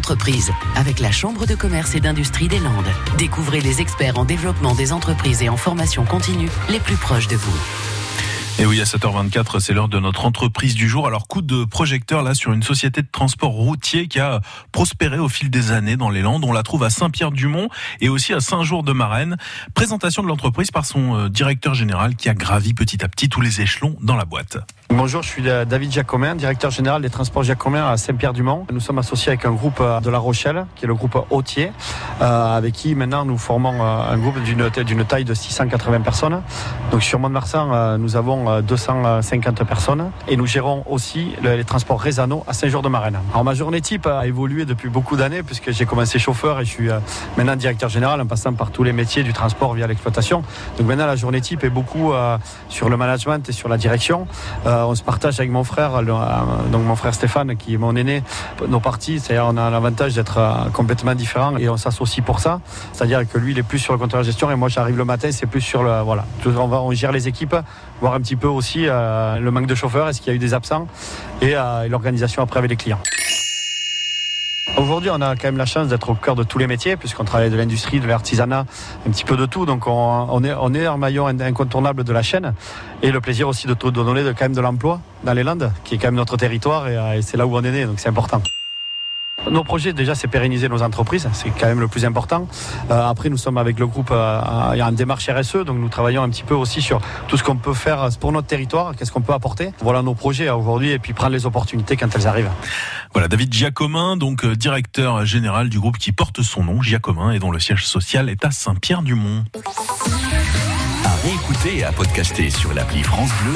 entreprise avec la Chambre de commerce et d'industrie des Landes. Découvrez les experts en développement des entreprises et en formation continue les plus proches de vous. Et oui, à 7h24, c'est l'heure de notre entreprise du jour. Alors, coup de projecteur là sur une société de transport routier qui a prospéré au fil des années dans les Landes. On la trouve à Saint-Pierre-du-Mont et aussi à Saint-Jour-de-Marraine. Présentation de l'entreprise par son euh, directeur général qui a gravi petit à petit tous les échelons dans la boîte. Bonjour, je suis David Jacomin, directeur général des transports Jacomin à Saint-Pierre-du-Mont. Nous sommes associés avec un groupe euh, de La Rochelle, qui est le groupe Hautier, euh, avec qui maintenant nous formons un groupe d'une taille de 680 personnes. Donc sur Mont-de-Marsan, nous avons 250 personnes et nous gérons aussi les transports Résano à Saint-Jour-de-Marraine. Alors ma journée type a évolué depuis beaucoup d'années puisque j'ai commencé chauffeur et je suis euh, maintenant directeur général en passant par tous les métiers du transport via l'exploitation. Donc maintenant la journée type est beaucoup euh, sur le management et sur la direction. Euh, on se partage avec mon frère, donc mon frère Stéphane qui est mon aîné, nos parties. C'est-à-dire on a l'avantage d'être complètement différents et on s'associe pour ça. C'est-à-dire que lui il est plus sur le compteur de gestion et moi j'arrive le matin, c'est plus sur le voilà. On, va, on gère les équipes, voir un petit peu aussi euh, le manque de chauffeurs, est-ce qu'il y a eu des absents et, euh, l'organisation après avec les clients. Aujourd'hui, on a quand même la chance d'être au cœur de tous les métiers, puisqu'on travaille de l'industrie, de l'artisanat, un petit peu de tout. Donc, on, est, on est un maillon incontournable de la chaîne. Et le plaisir aussi de, de donner de, quand même de l'emploi dans les Landes, qui est quand même notre territoire, et, et c'est là où on est né, donc c'est important. Nos projets, déjà, c'est pérenniser nos entreprises. C'est quand même le plus important. Euh, après, nous sommes avec le groupe, euh, une démarche RSE, donc nous travaillons un petit peu aussi sur tout ce qu'on peut faire pour notre territoire, qu'est-ce qu'on peut apporter. Voilà nos projets aujourd'hui, et puis prendre les opportunités quand elles arrivent. Voilà, David Giacomin, donc euh, directeur général du groupe qui porte son nom, Giacomin, et dont le siège social est à Saint-Pierre-du-Mont. À réécouter et à podcaster sur l'appli France Bleu.